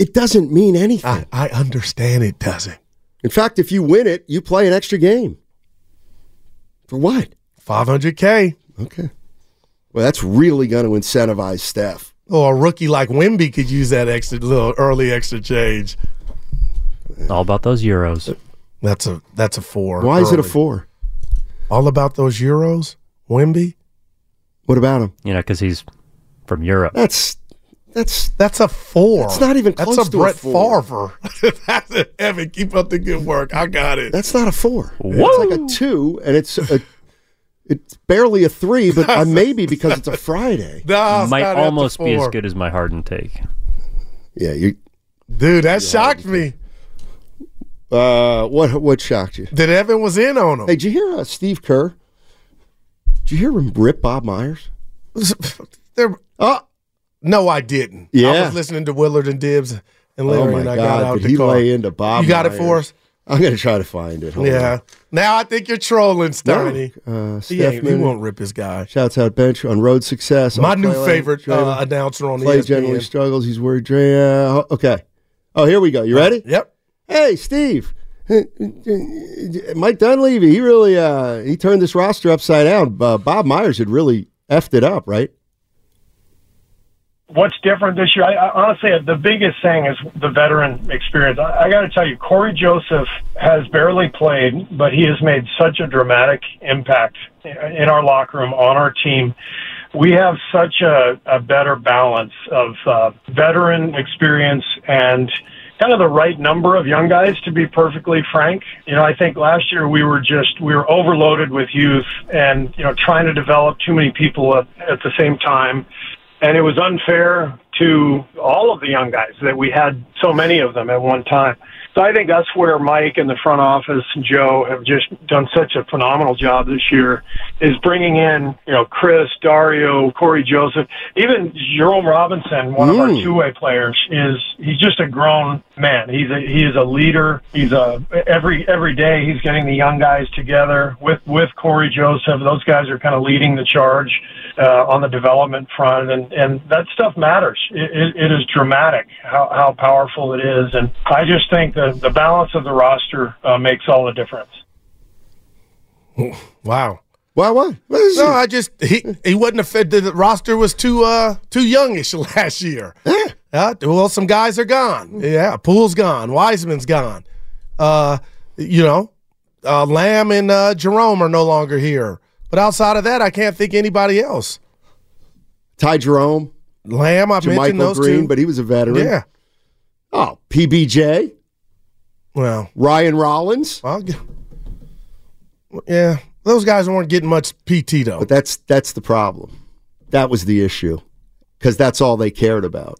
It doesn't mean anything. I, I understand it doesn't. In fact, if you win it, you play an extra game. For what? 500K. Okay. Well, that's really going to incentivize Steph. Oh, a rookie like Wemby could use that extra little early extra change. All about those euros. That's a that's a four. Why is it a four? All about those euros, Wemby. What about him? You know, because he's from Europe. That's that's That's a four. That's not even That's a to a Brett four. Favre. That's a, Evan, keep up the good work. I got it. that's not a four. Whoa. It's like a two, and it's a, it's barely a three, but uh, maybe because it's a Friday. No, it's Might not almost be as good as my Harden take. Yeah, you. Dude, that shocked me. Uh, what what shocked you? That Evan was in on him. Hey, did you hear uh, Steve Kerr? Did you hear him rip Bob Myers? There- Oh, no, I didn't. Yeah. I was listening to Willard and Dibs and oh Larry, my and I got out the he car. lay into Bob? You got it for us? I'm gonna try to find it. Hold Yeah. Now I think you're trolling, Steiny. on. Uh, He, he won't rip his guy. shouts out bench on road success. My new play favorite uh, announcer on E Clay ESPN. generally struggles. He's worried. Uh, okay. Oh, here we go. You ready? Yep. Hey, Steve. Mike Dunleavy. He really uh, he turned this roster upside down. Uh, Bob Myers had really effed it up, right? What's different this year? I, I honestly, the biggest thing is the veteran experience. I, I got to tell you, Cory Joseph has barely played, but he has made such a dramatic impact in our locker room on our team. We have such a, a better balance of uh, veteran experience and kind of the right number of young guys to be perfectly frank. You know, I think last year we were just we were overloaded with youth and you know trying to develop too many people at, at the same time and it was unfair to all of the young guys that we had so many of them at one time. So I think that's where Mike and the front office and Joe have just done such a phenomenal job this year is bringing in, you know, Chris, Dario, Cory Joseph, even Jerome Robinson, one of our Mm. two-way players is he's just a grown man. He's a he is a leader. He's a every every day he's getting the young guys together with with Cory Joseph. Those guys are kind of leading the charge uh, on the development front, and and that stuff matters. It, it, it is dramatic how how powerful it is, and I just think the the balance of the roster uh, makes all the difference. Wow. Why? What? What is No, it? I just he he wasn't a fit. The roster was too uh too youngish last year. Yeah, well, some guys are gone. Yeah, Poole's gone. Wiseman's gone. Uh, you know, uh, Lamb and uh, Jerome are no longer here. But outside of that, I can't think anybody else. Ty Jerome, Lamb, I mentioned JaMychal those Green, two. but he was a veteran. yeah. Oh, PBJ, Well, Ryan Rollins. I'll get, yeah, those guys weren't getting much PT though. But that's that's the problem. That was the issue because that's all they cared about.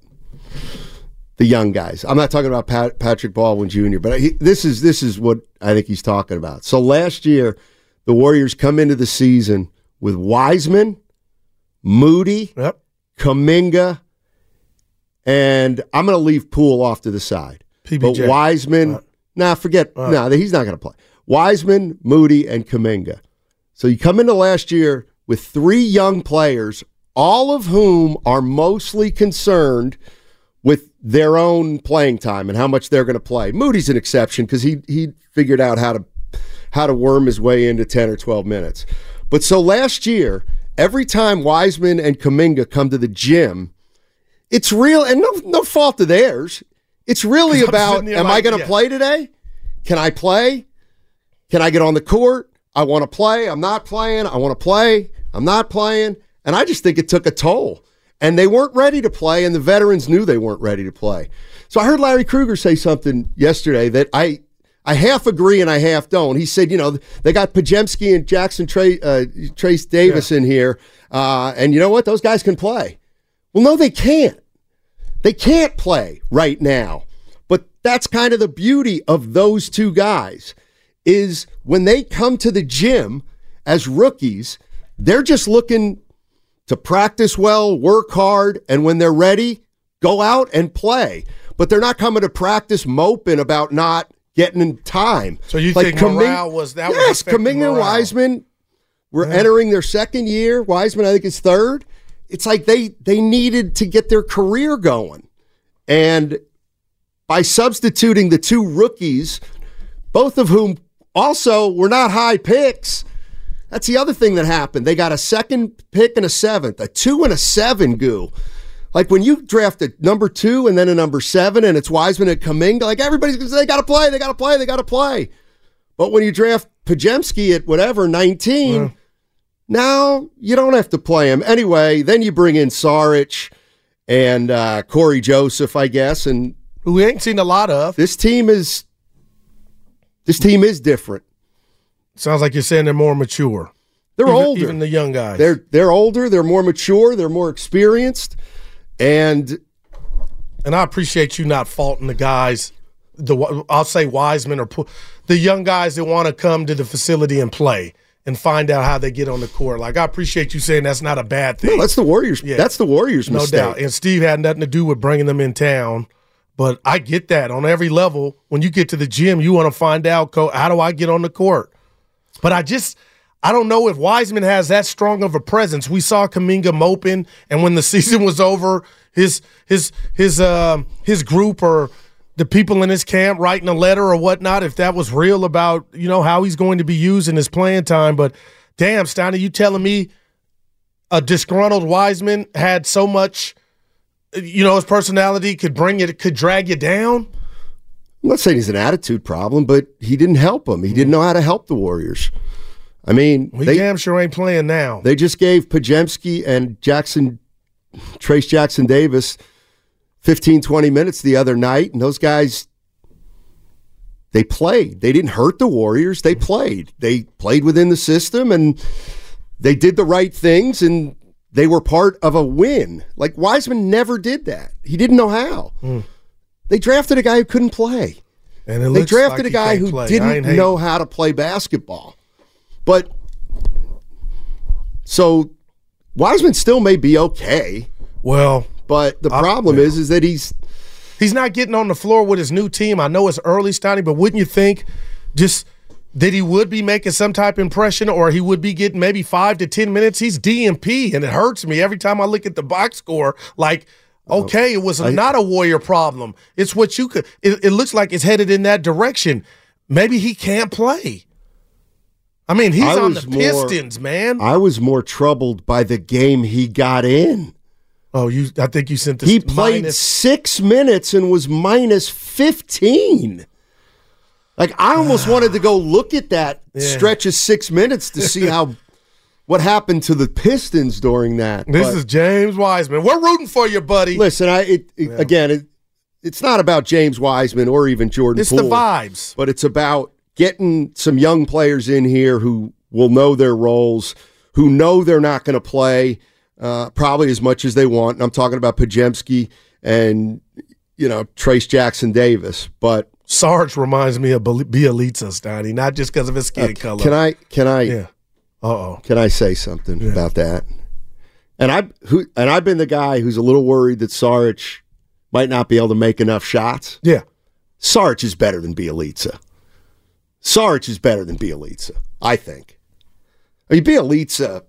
The young guys. I'm not talking about Pat, Patrick Baldwin Jr., but he, this is this is what I think he's talking about. So last year, the Warriors come into the season with Wiseman, Moody, Yep. Kuminga, and I'm going to leave Poole off to the side. PBJ. But Wiseman, Uh, nah, forget, uh. nah, he's not going to play. Wiseman, Moody, and Kuminga. So you come into last year with three young players, all of whom are mostly concerned their own playing time and how much they're going to play. Moody's an exception because he he figured out how to how to worm his way into 10 or 12 minutes. But so last year, every time Wiseman and Kuminga come to the gym, it's real and no no fault of theirs. It's really about am I going to play today? Can I play? Can I get on the court? I want to play. I'm not playing. I want to play. I'm not playing. And I just think it took a toll. And they weren't ready to play, and the veterans knew they weren't ready to play. So I heard Larry Krueger say something yesterday that I I half agree and I half don't. He said, you know, they got Podziemski and Jackson Tra- uh, Trayce Davis in here, uh, and you know what? Those guys can play. Well, no, they can't. They can't play right now. But that's kind of the beauty of those two guys is when they come to the gym as rookies, they're just looking to practice well, work hard, and when they're ready, go out and play. But they're not coming to practice moping about not getting in time. So you Like think Kamin- morale was that? yes, Kuminga and. Wiseman were entering their second year. Wiseman, I think, is third. It's like they they needed to get their career going, and by substituting the two rookies, both of whom also were not high picks. That's the other thing that happened. They got a second pick and a seventh, a two and a seven goo. Like when you draft a number two and then a number seven, and it's Wiseman and Kuminga, like everybody's gonna say they got to play, they got to play, they got to play. But when you draft Podziemski at whatever 19, now you don't have to play him. Anyway, then you bring in Saric and uh, Cory Joseph, I guess, and Who we ain't seen a lot of. this team is this team is different. Sounds like you're saying they're more mature. They're even, older. Even the young guys. they're they're older. They're more mature. They're more experienced, and and I appreciate you not faulting the guys. The I'll say Wiseman or the young guys that want to come to the facility and play and find out how they get on the court. Like I appreciate you saying that's not a bad thing. no, that's the Warriors. Yeah. That's the Warriors' no mistake. doubt. And Steve had nothing to do with bringing them in town. But I get that on every level. When you get to the gym, you want to find out, how do I get on the court? But I just, I don't know if Wiseman has that strong of a presence. We saw Kuminga moping, and when the season was over, his his his um his group or the people in his camp writing a letter or whatnot, if that was real about you know how he's going to be used in his playing time. But damn, Steiner, you telling me a disgruntled Wiseman had so much, you know, his personality could bring it, could drag you down. I'm not saying he's an attitude problem, but he didn't help them. He didn't mm-hmm. know how to help the Warriors. I mean, We they damn sure ain't playing now. they just gave Podziemski and Jackson, Trayce Jackson Davis, 15, 20 minutes the other night, and those guys, they played. They didn't hurt the Warriors. They played. They played within the system, and they did the right things, and they were part of a win. Like Wiseman never did that. He didn't know how. Mm. They drafted a guy who couldn't play. and They drafted like a guy who play. Didn't know how to play basketball. But so Wiseman still may be okay, Well, but the problem is is that he's he's not getting on the floor with his new team. I know it's early, Steiny, but wouldn't you think just that he would be making some type of impression or he would be getting maybe five to 10 minutes? He's DNP, and it hurts me every time I look at the box score. Like, okay, it was not a Warrior problem. It's what you could, it, it looks like it's headed in that direction. Maybe he can't play. I mean, he's I on the more- Pistons, man. I was more troubled by the game he got in. oh, you! I think you sent this. He played minus- six minutes and was minus fifteen. Like I almost wanted to go look at that stretch of six minutes to see how what happened to the Pistons during that. This But- is James Wiseman. We're rooting for you, buddy. Listen, I it, it- again, it, it's not about James Wiseman or even Jordan. It's the vibes. but it's about getting some young players in here who will know their roles, who know they're not going to play uh, probably as much as they want. And I'm talking about Podziemski and you know Trayce Jackson Davis. But Sarge reminds me of Bjelica, Steiny, not just because of his skin color. Uh, can I can I Yeah. Uh oh. Can I say something about that? And I who and I've been the guy who's a little worried that Saric might not be able to make enough shots. Yeah. Saric is better than Bjelica. Saric is better than Bjelica, I think. I mean, Bjelica,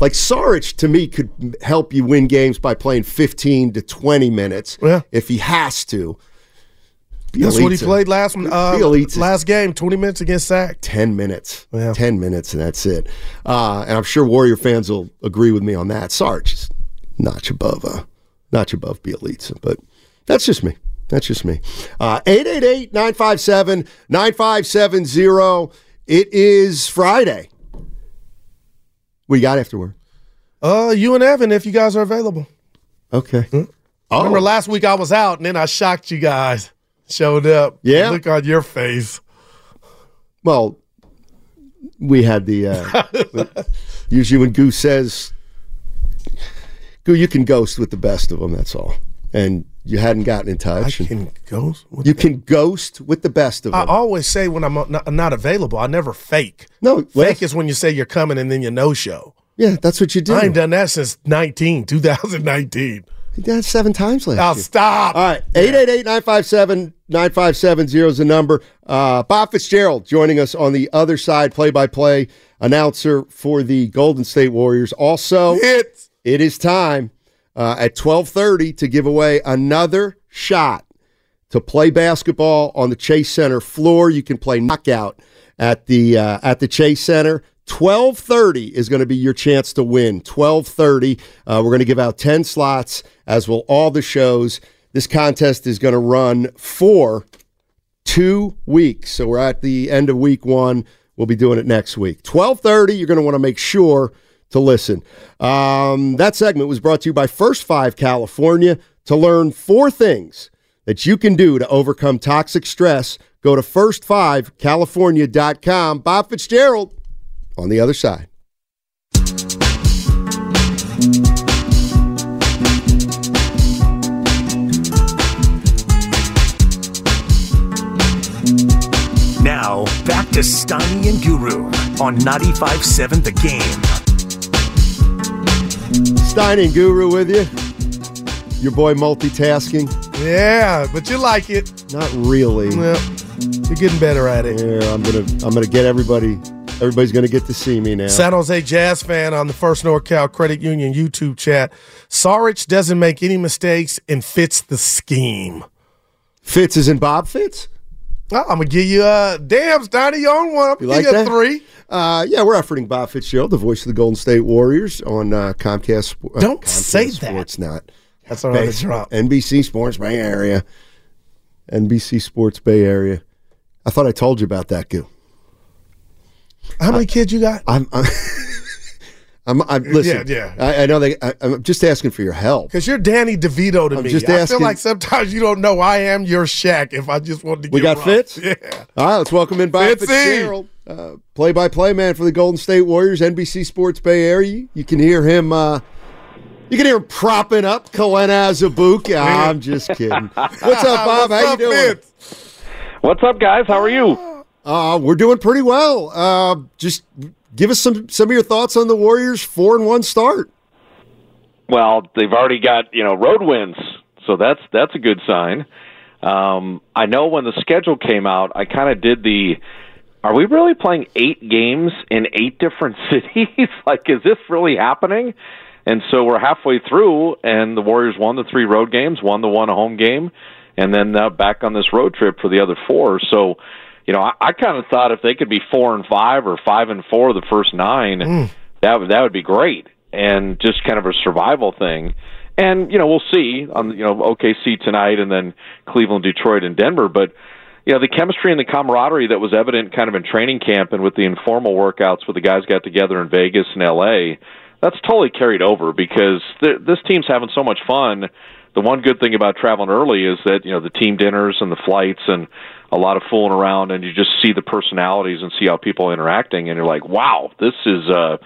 like Saric to me, could help you win games by playing 15 to 20 minutes Yeah. if he has to. That's what he played last. Uh, last game, twenty minutes against Sac. 10 minutes. Yeah. 10 minutes, and that's it. Uh, and I'm sure Warrior fans will agree with me on that. Sarge is notch above a notch above Bjelica, but that's just me. That's just me. Uh, 888 957 9570. It is Friday. What you got afterward? Uh, you and Evan, if you guys are available. Okay. Oh, Remember last week I was out and then I shocked you guys. Showed up. Yeah. Look on your face. well, we had the. Uh, usually when Goo says, Goo, you can ghost with the best of them, that's all. And you hadn't gotten in touch. and can ghost. You can ghost with the best of them. I always say when I'm not, not available, I never fake. no, well, Fake is when you say you're coming and then you no show. yeah, that's what you do. I ain't done that since 19, 2019. You did seven times last I'll year. stop. All right, 888-957-9570 is the number. Uh, Bob Fitzgerald joining us on the other side, play-by-play announcer for the Golden State Warriors. Also, Hits. it is time uh, at 1230 to give away another shot to play basketball on the Chase Center floor. You can play knockout at the uh, at the Chase Center. 1230 is going to be your chance to win. 1230. Uh, we're going to give out 10 slots, as will all the shows. This contest is going to run for two weeks. So we're at the end of week one. We'll be doing it next week. 1230, you're going to want to make sure to listen. Um, that segment was brought to you by First Five California. To learn four things that you can do to overcome toxic stress, go to first5california.com. Bob Fitzgerald on the other side. Now, back to Steiny and Guru on 95.7 The Game. Steiny and Guru with you. Your boy multitasking. Yeah, but you like it. Not really. Well, you're getting better at it. Yeah, I'm gonna I'm gonna get everybody everybody's gonna get to see me now. San Jose Jazz fan on the First NorCal Credit Union YouTube chat. Saric doesn't make any mistakes and fits the scheme. Fitz is in Bob Fitz? Oh, I'm gonna give you a damn Steiny you on one. I'm You gonna like give you a that? three. Uh, yeah, we're efforting Bob Fitzgerald, the voice of the Golden State Warriors on uh, Comcast. Uh, Don't Comcast say that. Sports, not That's right drop. NBC Sports Bay Area. NBC Sports Bay Area. I thought I told you about that, Goo. How many kids you got? I'm. I'm, I'm, I'm listen. Yeah, I, I know they. I, I'm just asking for your help. Because you're Danny DeVito to I'm me. just I feel like sometimes you don't know I am your Shaq if I just wanted to We got rough. Fitz? Yeah. All right, let's welcome in Bob Fitzy. Fitzgerald, uh, play-by-play man for the Golden State Warriors, NBC Sports Bay Area. You can hear him. Uh, you can hear him propping up Kelenna Azubuike. I'm just kidding. What's up, Bob? What's How you doing? Fitz? What's up, guys? How are you? Uh, we're doing pretty well. Uh, just give us some some of your thoughts on the Warriors' four and one start. Well, they've already got you know road wins, so that's that's a good sign. Um, I know when the schedule came out, I kind of did the. Are we really playing eight games in eight different cities? like, is this really happening? And so we're halfway through, and the Warriors won the three road games, won the one home game, and then uh, back on this road trip for the other four. So, you know, I, I kind of thought if they could be four and five or five and four the first nine, that would that would be great, and just kind of a survival thing. And you know, we'll see on you know OKC tonight, and then Cleveland, Detroit, and Denver. But you know, the chemistry and the camaraderie that was evident kind of in training camp and with the informal workouts where the guys got together in Vegas and LA, that's totally carried over because th- this team's having so much fun. The one good thing about traveling early is that you know the team dinners and the flights and a lot of fooling around, and you just see the personalities and see how people are interacting, and you're like, wow, this is. uh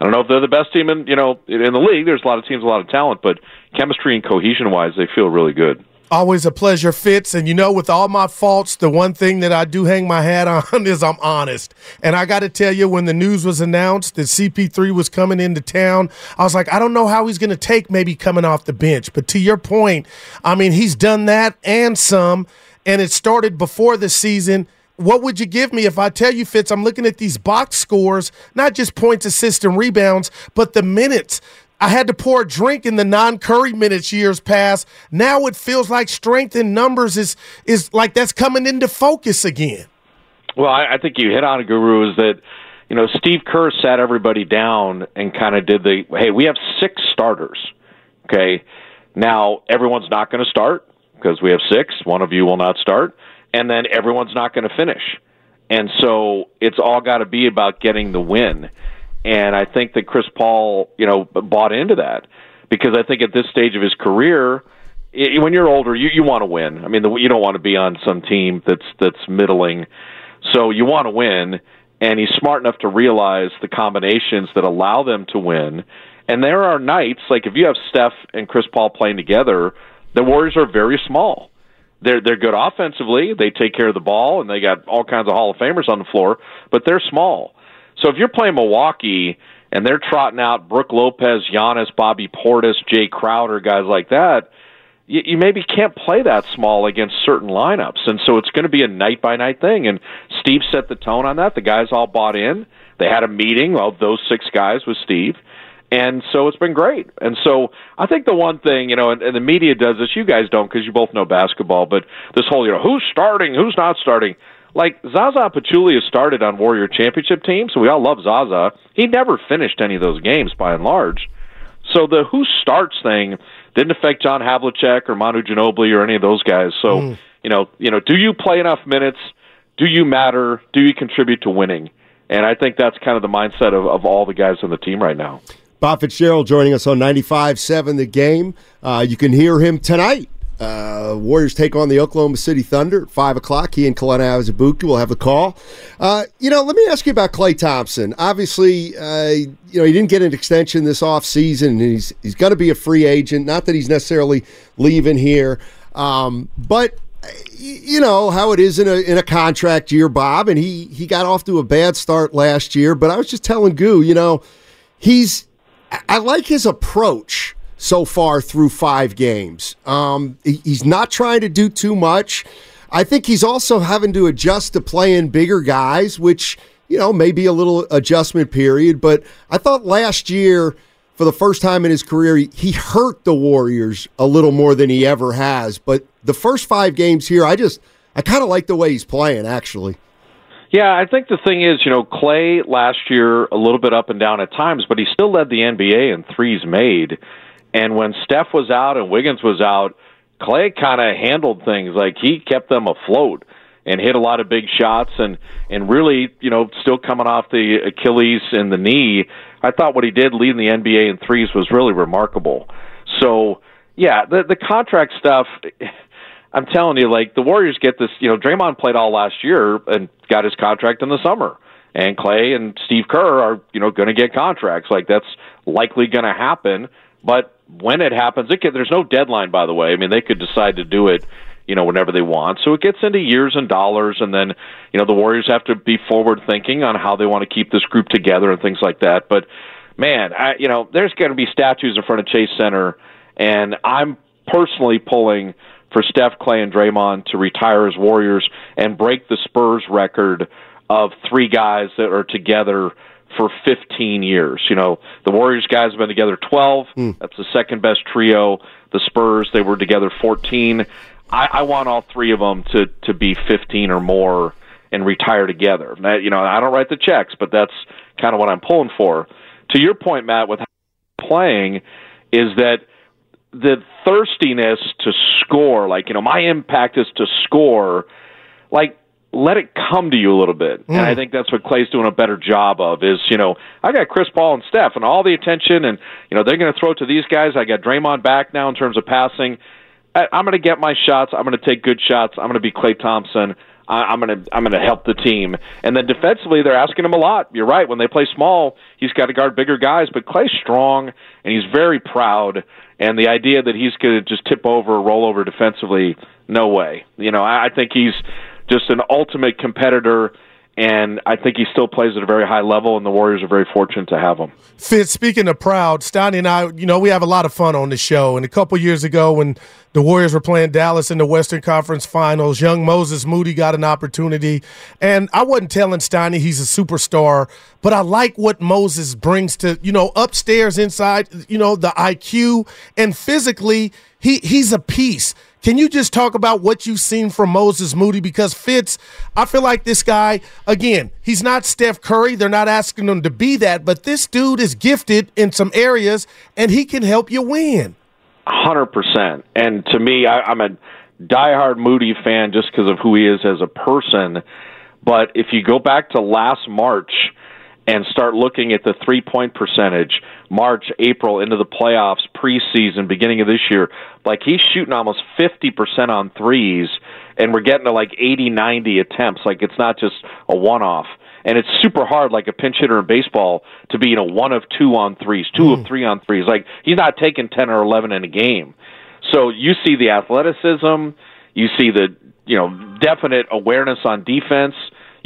I don't know if they're the best team in you know in the league. There's a lot of teams, a lot of talent, but chemistry and cohesion wise, they feel really good. Always a pleasure, Fitz. And you know, with all my faults, the one thing that I do hang my hat on is I'm honest. And I got to tell you, when the news was announced that CP3 was coming into town, I was like, I don't know how he's going to take maybe coming off the bench. But to your point, I mean, he's done that and some. And it started before the season. What would you give me if I tell you, Fitz? I'm looking at these box scores, not just points, assists, and rebounds, but the minutes. I had to pour a drink in the non-Curry minutes years past. Now it feels like strength in numbers is is like that's coming into focus again. Well, I, I think you hit on it, Guru. Is that you know Steve Kerr sat everybody down and kind of did the hey, we have six starters. Okay, Now, everyone's not going to start because we have six. One of you will not start. And then everyone's not going to finish. And so it's all got to be about getting the win. And I think that Chris Paul, you know, bought into that because I think at this stage of his career, i when you're older, you, you want to win. I mean, the, you don't want to be on some team that's that's middling. So you want to win, and he's smart enough to realize the combinations that allow them to win. And there are nights like if you have Steph and Chris Paul playing together, the Warriors are very small. They're they're good offensively. They take care of the ball, and they got all kinds of Hall of Famers on the floor. But they're small. So if you're playing Milwaukee and they're trotting out Brook Lopez, Giannis, Bobby Portis, Jae Crowder, guys like that, you, you maybe can't play that small against certain lineups. And so it's going to be a night by night thing. And Steve set the tone on that. The guys all bought in. They had a meeting of those six guys with Steve. And so it's been great. And so I think the one thing, you know, and, and the media does this, you guys don't because you both know basketball, but this whole, you know, who's starting, who's not starting. Like Zaza Pachulia started on Warrior Championship team, so we all love Zaza. He never finished any of those games by and large. So the who starts thing didn't affect John Havlicek or Manu Ginobili or any of those guys. So mm. you know, you know, do you play enough minutes? Do you matter? Do you contribute to winning? And I think that's kind of the mindset of, of all the guys on the team right now. Bob Fitzgerald joining us on 95.7 The Game. Uh, you can hear him tonight uh, Warriors take on the Oklahoma City Thunder at 5 o'clock. He and Kelenna Azubuike will have a call. Uh, you know, let me ask you about Klay Thompson. Obviously, uh, you know, he didn't get an extension this offseason, and he's, he's going to be a free agent. Not that he's necessarily leaving here, um, but you know how it is in a in a contract year, Bob, and he he got off to a bad start last year. But I was just telling Goo, you know, he's I like his approach so far through five games. Um, he's not trying to do too much. I think he's also having to adjust to playing bigger guys, which, you know, maybe a little adjustment period. But I thought last year, for the first time in his career, he hurt the Warriors a little more than he ever has. But the first five games here, I just, I kind of like the way he's playing, actually. Yeah, I think the thing is, you know, Klay last year a little bit up and down at times, but he still led the NBA in threes made. And when Steph was out and Wiggins was out, Klay kind of handled things like he kept them afloat and hit a lot of big shots and and really, you know, still coming off the Achilles and the knee. I thought what he did leading the NBA in threes was really remarkable. So, yeah, the the contract stuff I'm telling you like the Warriors get this, you know, Draymond played all last year and got his contract in the summer. And Klay and Steve Kerr are, you know, going to get contracts. Like that's likely going to happen, but when it happens, it can, there's no deadline, by the way. I mean, they could decide to do it, you know, whenever they want. So it gets into years and dollars, and then, you know, the Warriors have to be forward thinking on how they want to keep this group together and things like that. But man, I, you know, there's going to be statues in front of Chase Center, and I'm personally pulling for Steph, Klay, and Draymond to retire as Warriors and break the Spurs record of three guys that are together for 15 years. You know, the Warriors guys have been together 12. Mm. That's the second best trio. The Spurs, they were together 14. I, I want all three of them to to be 15 or more and retire together. Now, you know, I don't write the checks, but that's kind of what I'm pulling for. To your point, Matt, with playing, is that the thirstiness to score, like you know, my impact is to score. Like let it come to you a little bit. Mm. And I think that's what Klay's doing a better job of is, you know, I got Chris Paul and Steph and all the attention and, you know, they're going to throw it to these guys. I got Draymond back now in terms of passing. I, I'm going to get my shots. I'm going to take good shots. I'm going to be Klay Thompson. I, I'm going to I'm going to help the team. And then defensively, they're asking him a lot. You're right. When they play small, he's got to guard bigger guys. But Klay's strong and he's very proud. And the idea that he's going to just tip over, or roll over defensively, no way. You know, I, I think he's just an ultimate competitor and I think he still plays at a very high level, and the Warriors are very fortunate to have him. Fitz, speaking of proud, Stoney and I, you know, we have a lot of fun on the show. And a couple years ago, when the Warriors were playing Dallas in the Western Conference Finals, young Moses Moody got an opportunity. And I wasn't telling Stoney he's a superstar, but I like what Moses brings to, you know, upstairs, inside, you know, the IQ, and physically, he he's a piece. Can you just talk about what you've seen from Moses Moody? Because Fitz, I feel like this guy, again, he's not Steph Curry. They're not asking him to be that, but this dude is gifted in some areas and he can help you win. hundred percent. And to me, I, I'm a diehard Moody fan just because of who he is as a person. But if you go back to last March and start looking at the three point percentage, March, April, into the playoffs, preseason, beginning of this year, like he's shooting almost 50% on threes, and we're getting to like 80, 90 attempts. Like it's not just a one off. And it's super hard, like a pinch hitter in baseball, to be you know one of two on threes, two of mm. three on threes. Like he's not taking ten or eleven in a game. So you see the athleticism, you see the you know definite awareness on defense,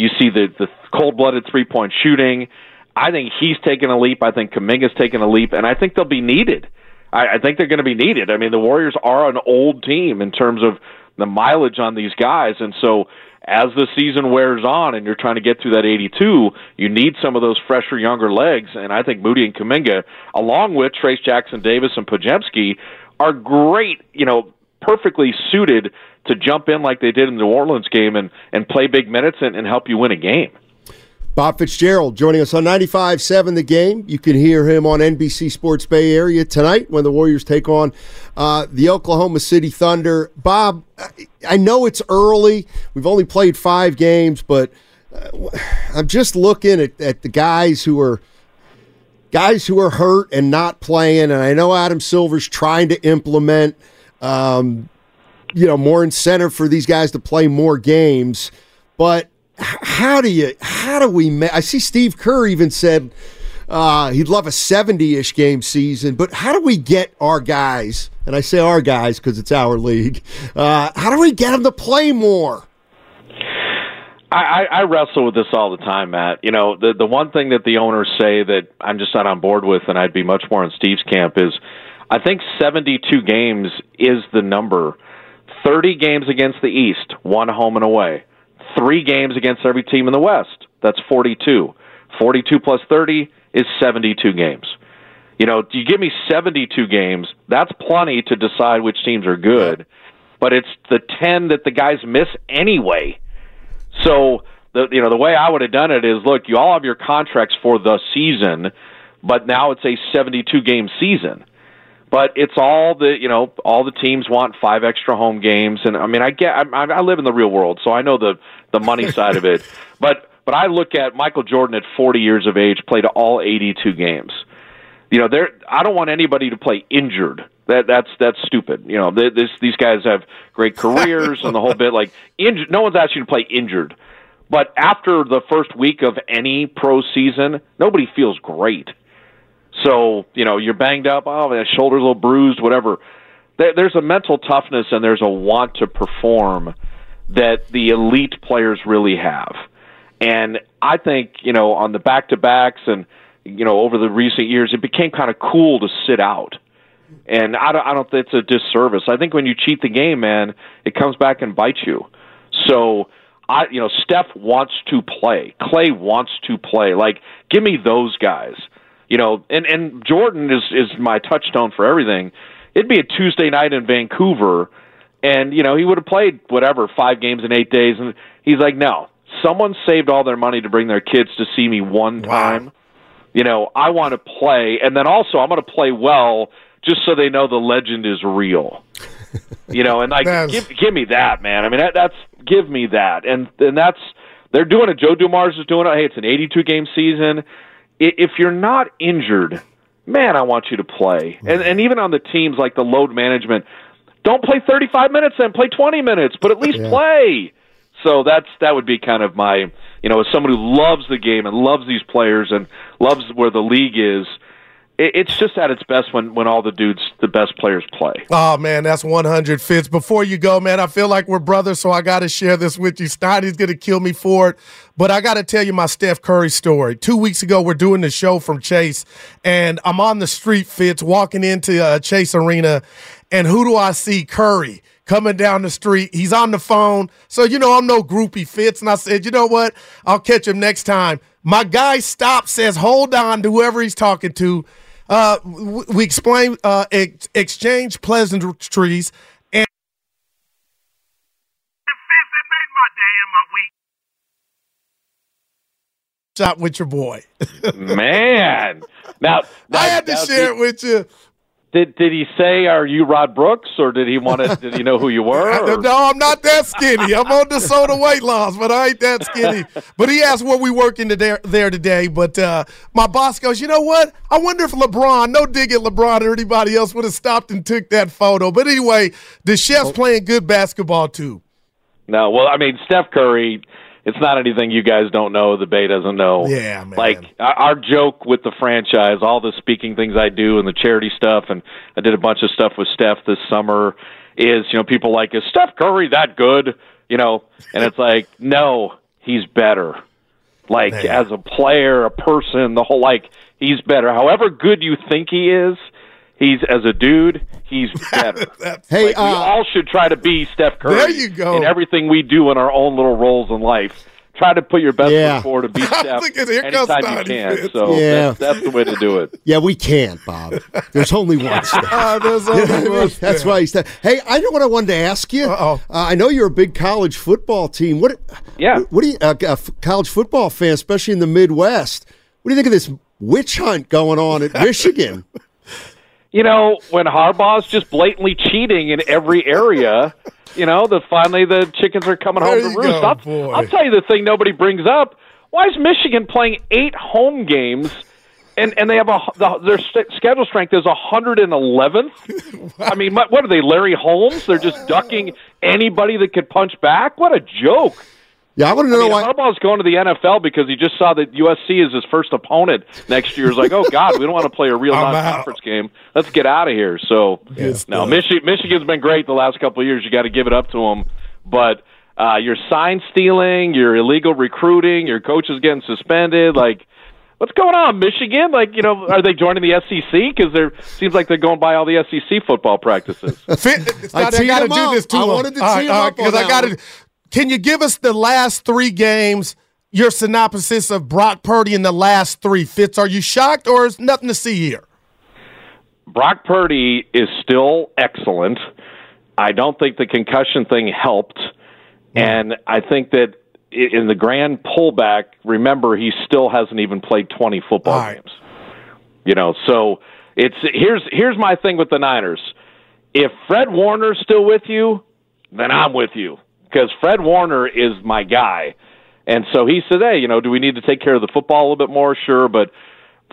you see the the cold blooded three point shooting. I think he's taken a leap. I think Kuminga's taken a leap, and I think they'll be needed. I, I think they're going to be needed. I mean, the Warriors are an old team in terms of the mileage on these guys, and so as the season wears on and you're trying to get through that 82, you need some of those fresher, younger legs. And I think Moody and Kaminga, along with Trayce Jackson Davis and Podziemski, are great, you know, perfectly suited to jump in like they did in the New Orleans game and, and play big minutes and, and help you win a game. Bob Fitzgerald joining us on 95.7 The Game. You can hear him on NBC Sports Bay Area tonight when the Warriors take on uh, the Oklahoma City Thunder. Bob, I know it's early. We've only played five games, but uh, I'm just looking at, at the guys who are guys who are hurt and not playing. And I know Adam Silver's trying to implement, um, you know, more incentive for these guys to play more games, but how do you how do we ma- I see Steve Kerr even said uh, he'd love a 70-ish game season, but how do we get our guys, and I say our guys because it's our league, uh, how do we get them to play more? I, I wrestle with this all the time, Matt. You know, the the one thing that the owners say that I'm just not on board with, and I'd be much more in Steve's camp is, I think 72 games is the number. 30 games against the East, one home and away three games against every team in the West. That's 42. 42 plus 30 is 72 games. You know, you give me 72 games, that's plenty to decide which teams are good, but it's the 10 that the guys miss anyway. So, the you know, the way I would have done it is look, you all have your contracts for the season, but now it's a 72 game season but it's all the you know all the teams want five extra home games. And i mean i get i, I live in the real world so i know the the money side of it. But but i look at michael jordan at 40 years of age played all 82 games. You know there i don't want anybody to play injured. That that's that's stupid. You know this these guys have great careers and the whole bit like injured no one's asking you to play injured. But after the first week of any pro season nobody feels great so, you know, you're banged up, oh, my shoulder's a little bruised, whatever. There, there's a mental toughness and there's a want to perform that the elite players really have. And I think, you know, on the back to backs and, you know, over the recent years, it became kind of cool to sit out. And I don't, I don't think it's a disservice. I think when you cheat the game, man, it comes back and bites you. So, I, you know, Steph wants to play. Klay wants to play. Like, give me those guys you know, and and Jordan is is my touchstone for everything. It'd be a Tuesday night in Vancouver, and you know he would have played whatever five games in eight days, and he's like, no, someone saved all their money to bring their kids to see me one time. Wow. You know, I want to play, and then also I'm going to play well, just so they know the legend is real. you know, and like give give me that, man. I mean, that, that's give me that, and and that's they're doing it. Joe Dumars is doing it. Hey, it's an 82 game season if you're not injured, man, I want you to play. And and even on the teams like the load management, don't play 35 minutes then play 20 minutes, but at least yeah. play. So that's that would be kind of my, you know, as someone who loves the game and loves these players and loves where the league is, it's just at its best when when all the dudes, the best players, play. Oh man, that's one hundred Fitz. Before you go, man, I feel like we're brothers, so I got to share this with you. Snotty's gonna kill me for it, but I got to tell you my Steph Curry story. Two weeks ago, we're doing the show from Chase, and I'm on the street, Fitz, walking into uh, Chase Arena, and who do I see? Curry coming down the street. He's on the phone. So, you know, I'm no groupie Fitz. And I said, you know what? I'll catch him next time. My guy stops, says, hold on to whoever he's talking to. Uh, we explain, uh, ex- exchange pleasantries, and shot with your boy. Man, now, I had to share it with you. Did did he say, "Are you Rod Brooks," or did he want to? did he know who you were? No, I'm not that skinny. I'm on the soda weight loss, but I ain't that skinny. But he asked where we working today, there today. But uh, my boss goes, you know what? I wonder if LeBron, no dig at LeBron or anybody else, would have stopped and took that photo. But anyway, the chef's playing good basketball too. No, well, I mean, Steph Curry. It's not anything you guys don't know. The Bay doesn't know. Yeah, man. Like our our joke with the franchise, all the speaking things I do and the charity stuff, and I did a bunch of stuff with Steph this summer. Is you know people like is Steph Curry that good? You know, and it's like no, he's better. Like as a player, a person, the whole like he's better. However good you think he is, he's as a dude, he's better. Hey, Like, we uh, all should try to be Steph Curry. There you go. In everything we do in our own little roles in life, try to put your best Yeah. foot forward to be Steph Look at- here comes anytime you can. Fitz. So Yeah. that's, that's the way to do it. Yeah, we can't, Bob. There's only one step. Ah, there's only what I mean? one That's why he said, "Hey, I know what I wanted to ask you. Uh-oh. Uh, I know you're a big college football team. What? Yeah. What do you, uh, a f- college football fan, especially in the Midwest? What do you think of this witch hunt going on at Michigan? You know, when Harbaugh's just blatantly cheating in every area, you know, the finally the chickens are coming home to roost. go, I'll, boy. I'll tell you the thing nobody brings up. Why is Michigan playing eight home games? And, and they have a the, their schedule strength is 111th. I mean, what, what are they, Larry Holmes? They're just ducking anybody that could punch back. What a joke! Yeah, I want to I know mean, why. Harbaugh's going to the NFL because he just saw that USC is his first opponent next year. He's like, oh God, we don't want to play a real non-conference game. Let's get out of here. So, Good no, stuff. Michi- Michigan's been great the last couple of years. You got to give it up to them. But uh, your sign stealing, your illegal recruiting, your coaches getting suspended, like. What's going on, Michigan? Like, you know, are they joining the SEC? Because there seems like they're going by all the SEC football practices. Fit, I I, got to do this too. I wanted to tee him up on because I got to. Can you give us the last three games? Your synopsis of Brock Purdy in the last three Fitz. Are you shocked or is nothing to see here? Brock Purdy is still excellent. I don't think the concussion thing helped. And I think that in the grand pullback, remember, he still hasn't even played 20 football All right. games. You know, so it's here's here's my thing with the Niners. If Fred Warner's still with you, then I'm with you because Fred Warner is my guy. And so he said, "Hey, you know, do we need to take care of the football a little bit more? Sure, but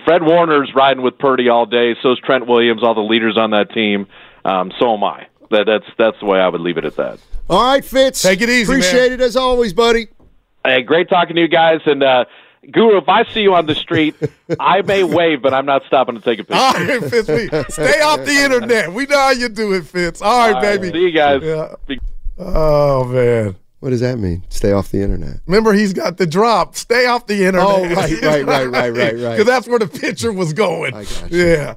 Fred Warner's riding with Purdy all day. So's Trent Williams, all the leaders on that team. Um, so am I. That, that's that's the way I would leave it at that. All right, Fitz. Take it easy, Appreciate man. it as always, buddy. Hey, great talking to you guys. And uh, Guru, if I see you on the street, I may wave, but I'm not stopping to take a picture. All right, Fitz. we- Stay off the internet. We know how you do it, Fitz. All right, All right, baby. see you guys. Yeah. Oh man. What does that mean? Stay off the internet. Remember, he's got the drop. Stay off the oh, internet. Oh, right, right, right, right, right, right. Because that's where the picture was going. I got you. Yeah.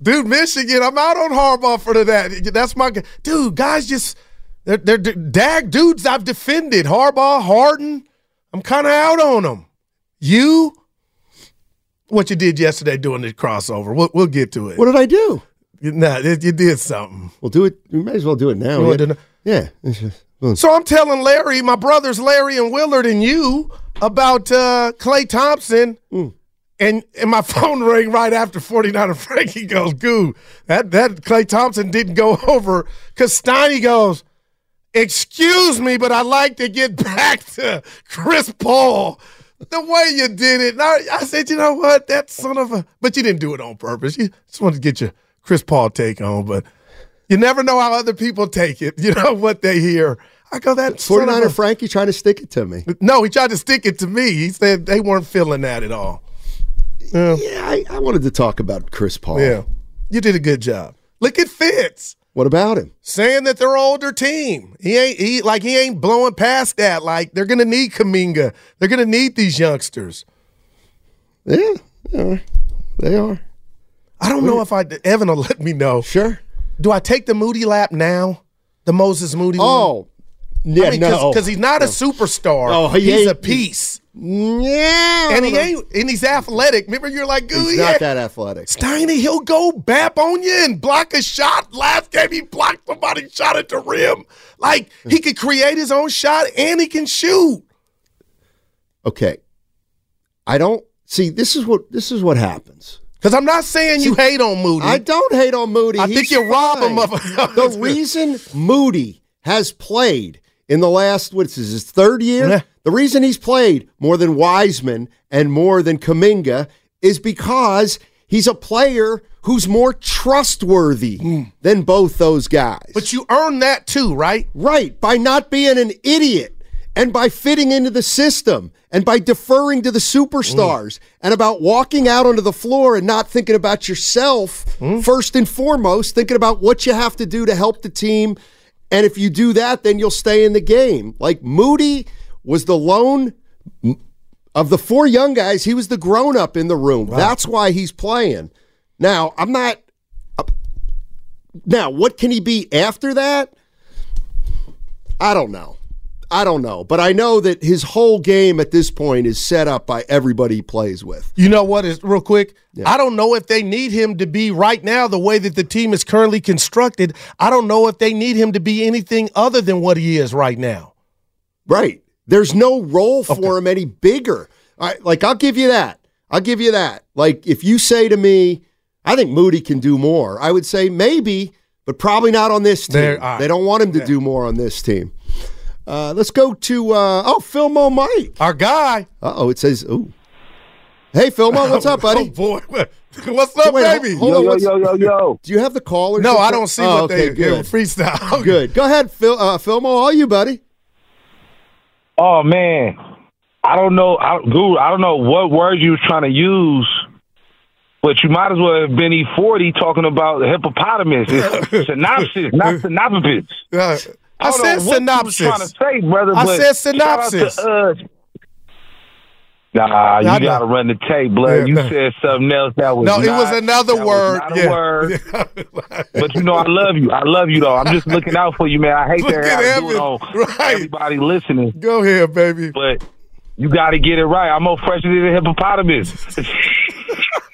Dude, Michigan, I'm out on Harbaugh for that. That's my dude. Guys, just they're they're dag dudes. I've defended Harbaugh, Harden. I'm kind of out on them. You, what you did yesterday doing the crossover? We'll we'll get to it. What did I do? Nah, you you did something. We'll do it. We might as well do it now. Yeah. It's just- well, So I'm telling Larry, my brothers Larry and Willard and you about uh, Klay Thompson. Mm. And, and my phone rang right after 49 and Frankie goes, Goo, that, that Klay Thompson didn't go over. Because Steiny goes, Excuse me, but I'd like to get back to Chris Paul. The way you did it. And I, I said, you know what? That son of a. But you didn't do it on purpose. You just wanted to get your Chris Paul take on. But you never know how other people take it. You know what they hear. I go, that son of 49er a- Frankie trying to stick it to me. No, he tried to stick it to me. He said they weren't feeling that at all. Yeah. Yeah, I, I wanted to talk about Chris Paul. Yeah. You did a good job. Look at Fitz What about him? saying that they're older team. He ain't he like he ain't blowing past that. Like they're gonna need Kuminga. They're gonna need these youngsters. Yeah, they are. They are. I don't know if I Evan will let me know. Sure. Do I take the Moody lap now? The Moses Moody. Oh, yeah, I mean, no. because he's not a superstar. Oh, he he's a piece, yeah, and he know. ain't, and he's athletic. Remember, you're like, gooey. He's Gooey. not that athletic. Steiny, he'll go bap on you and block a shot. Last game, he blocked somebody shot at the rim. Like he could create his own shot and he can shoot. Okay. I don't see. This is what this is what happens. Because I'm not saying you hate on Moody. I don't hate on Moody. I He's think you rob him of- the reason Moody has played in the last what's this, his third year. Yeah. The reason he's played more than Wiseman and more than Kuminga is because he's a player who's more trustworthy hmm. than both those guys. But you earn that too, right? Right, by not being an idiot and by fitting into the system and by deferring to the superstars mm. and about walking out onto the floor and not thinking about yourself mm. first and foremost, thinking about what you have to do to help the team. And if you do that, then you'll stay in the game. Like Moody was the lone of the four young guys, he was the grown up in the room. That's why he's playing. Now, I'm not. Uh, now, what can he be after that? I don't know. I don't know. But I know that his whole game at this point is set up by everybody he plays with. You know what is real quick? I don't know if they need him to be right now the way that the team is currently constructed. I don't know if they need him to be anything other than what he is right now. Right. There's no role for him any bigger. I, like, I'll give you that. I'll give you that. Like, if you say to me, I think Moody can do more, I would say maybe, but probably not on this team. They don't want him to do more on this team. Uh, let's go to, uh, oh, Philmo Mike. Our guy. Uh oh, it says, ooh. Hey, Philmo, what's up, buddy? Oh boy, what's up, Wait, baby? Hold on, what's- yo, yo. Do you have the callers? No, I don't see Oh, what okay, they good. freestyle. Good. Go ahead, Phil. Uh, Philmo, all you, buddy. Oh man, I don't know, I, Guru. I don't know what words you was trying to use, but you might as well have been E40 talking about the hippopotamus. It's synopsis, not synopsis. Uh, I, don't said what synopsis. You trying to say, brother. I but said shout out to synopsis. us. Nah, you know. gotta run the tape, blood. Yeah, you no. said something else that was no, it was another that was word. not a yeah. word. But you know, I love you. I love you, though. I'm just looking out for you, man. I hate Look that at I do it Evan. on Right. everybody listening, Go ahead, baby. but you got to get it right. I'm more fresher than a hippopotamus.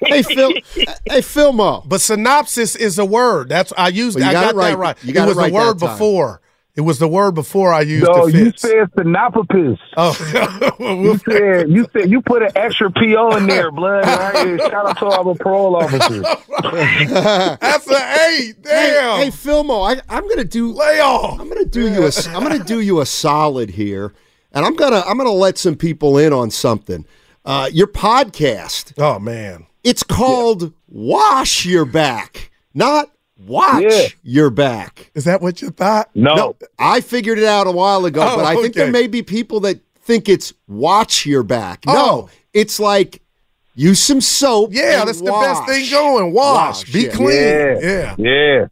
Hey, Phil. hey, Philmo. But synopsis is a word. That's I used. Well, you I got got it right. that right. You it got it was right the word that time. before. It was the word before I used no, the you fits. said synopsis. oh, You said you said you put an extra PO in there, blood. Right? Shout out to all the parole officers. that's an eight. Hey, Damn. hey, Philmo. I, I'm gonna do. Lay off. I'm gonna do you a. I'm gonna do you a solid here, and I'm gonna. I'm gonna let some people in on something. Uh, your podcast. Oh man. It's called Wash Your Back, not Watch Yeah. Your Back. Is that what you thought? No, I figured it out a while ago, Oh, but I think there may be people that think it's watch your back. No, Oh. it's like use some soap. Yeah, and that's the best thing going. Wash. Wash, Be yeah. clean. Yeah. Yeah. yeah.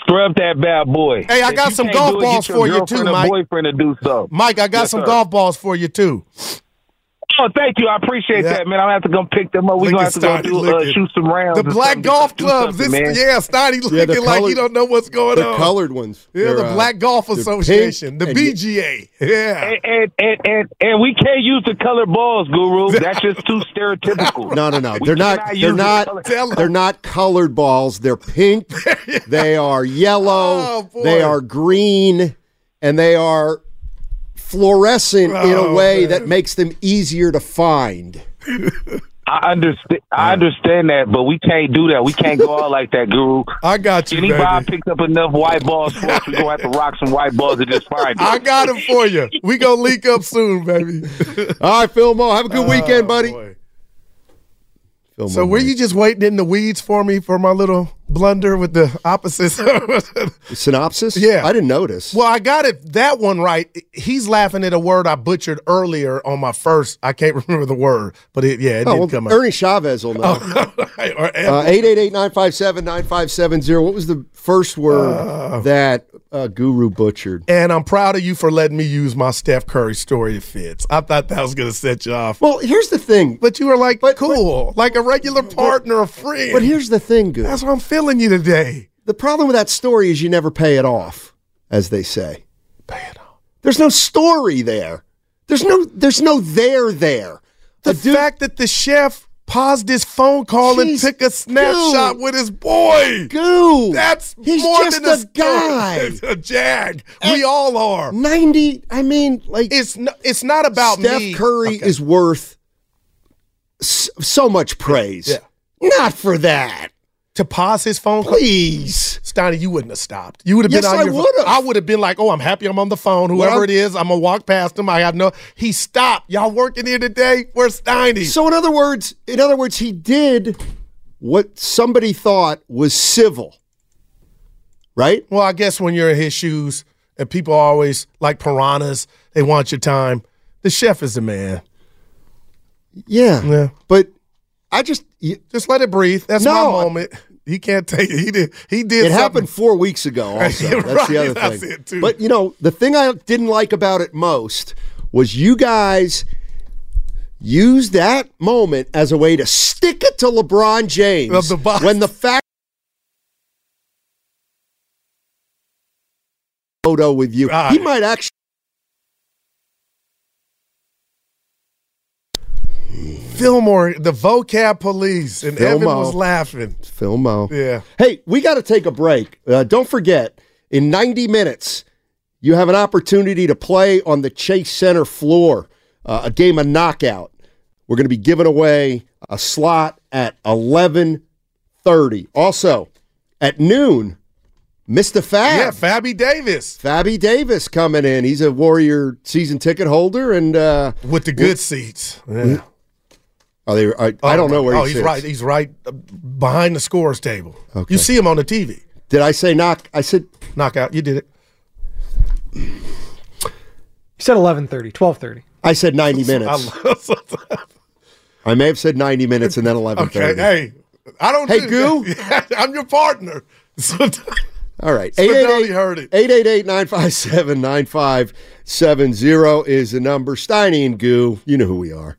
Scrub that bad boy. Hey, I got you some golf balls for you too, girlfriend or Mike. Boyfriend to do so. Mike, I got Yes, some sir. golf balls for you too. Oh, thank you. I appreciate Yeah. that, man. I'm gonna have to go pick them up. We're gonna have to go do, look uh, at- shoot some rounds. The black golf clubs. This, man. yeah, Snotty looking Yeah, the like he don't know what's going The on. colored ones. Yeah, They're, the uh, Black Golf Association, the BGA. Yeah. And, and, and, and, and we can't use the colored balls, Guru. That's just too stereotypical. No, no, no. We They're not. They're use the not. color- Tell 'em. They're not colored balls. They're pink. they are yellow. Oh, boy. they are green, and they are fluorescent in a Oh, way man. that makes them easier to find. I understand. I understand that, but we can't do that. We can't go out like that, Guru. I got you, Anybody baby. picks up enough white balls for us, we gonna have to rock some white balls to just find I got them for you. We gonna link up soon, baby. All right, Phil Mo. Have a good oh, weekend, Oh, buddy. boy. So were you just waiting in the weeds for me for my little blunder with the opposites? synopsis? Yeah. I didn't notice. well, I got it that one right. He's laughing at a word I butchered earlier on my first. I can't remember the word, but it yeah, it Oh, didn't well, come out. Ernie Chavez will know. Or- Uh, 888-957-9570. What was the first word that uh, Guru butchered? and I'm proud of you for letting me use my Steph Curry story it fits. I thought that was gonna set you off. Well, here's the thing. But you were like But- cool, like a regular partner, a friend. But here's the thing, Guru. That's what I'm feeling you today. The problem with that story is you never pay it off, as they say. Pay it off. There's no story there. There's no there's no there there. The dude- fact that the chef paused his phone call and Jeez, took a snapshot dude. with his boy. Goo. That's He's more than a story. guy. It's a jag. we all are. 90, I mean, like It's no, it's not about Steph me. Curry Okay. is worth so much praise. Yeah. Not for that. To pause his phone, please, Steiny, you wouldn't have stopped. You would have Yes, been on I your. would've. I would have been like, "Oh, I'm happy I'm on the phone. Whoever I'm- it is, I'm gonna walk past him. I have no." He stopped. Y'all working here today? Where's Steiny? So in other words, in other words, he did what somebody thought was civil. Right? Well, I guess when you're in his shoes and people are always like piranhas, they want your time. The chef is the man. Yeah. Yeah. But I just you, Just let it breathe. That's No, my moment. He can't take it. He did. He did. it something. happened four weeks ago. Also, Right, that's the other that's thing. it, too. But you know, the thing I didn't like about it most was you guys used that moment as a way to stick it to LeBron James Of the box. when the fact photo with you, Ah. he might actually. Fillmore, the vocab police, and Evan Fillmore. was laughing. Filmo. Yeah. Hey, we got to take a break. Uh, don't forget, in 90 minutes, you have an opportunity to play on the Chase Center floor, uh, a game of knockout. We're going to be giving away a slot at 11:30. Also, at noon, Mr. Fab. Yeah, Fabby Davis Fabby Davis coming in. He's a Warrior season ticket holder, and uh, with the good seats. Yeah. Are they? I, I don't know where Oh, he he's sits. right. He's right uh, behind the scores table. Okay. You see him on the TV. Did I say knock? I said Knockout. You did it. You said 11:30, 12:30. I said 90 minutes. I may have said 90 minutes and then 11:30. Okay. Hey, I don't. Hey, do Goo. that. I'm your partner. So, All right. Spinelli heard it. 888 957 9570 is the number. Steiny and Goo, you know who we are.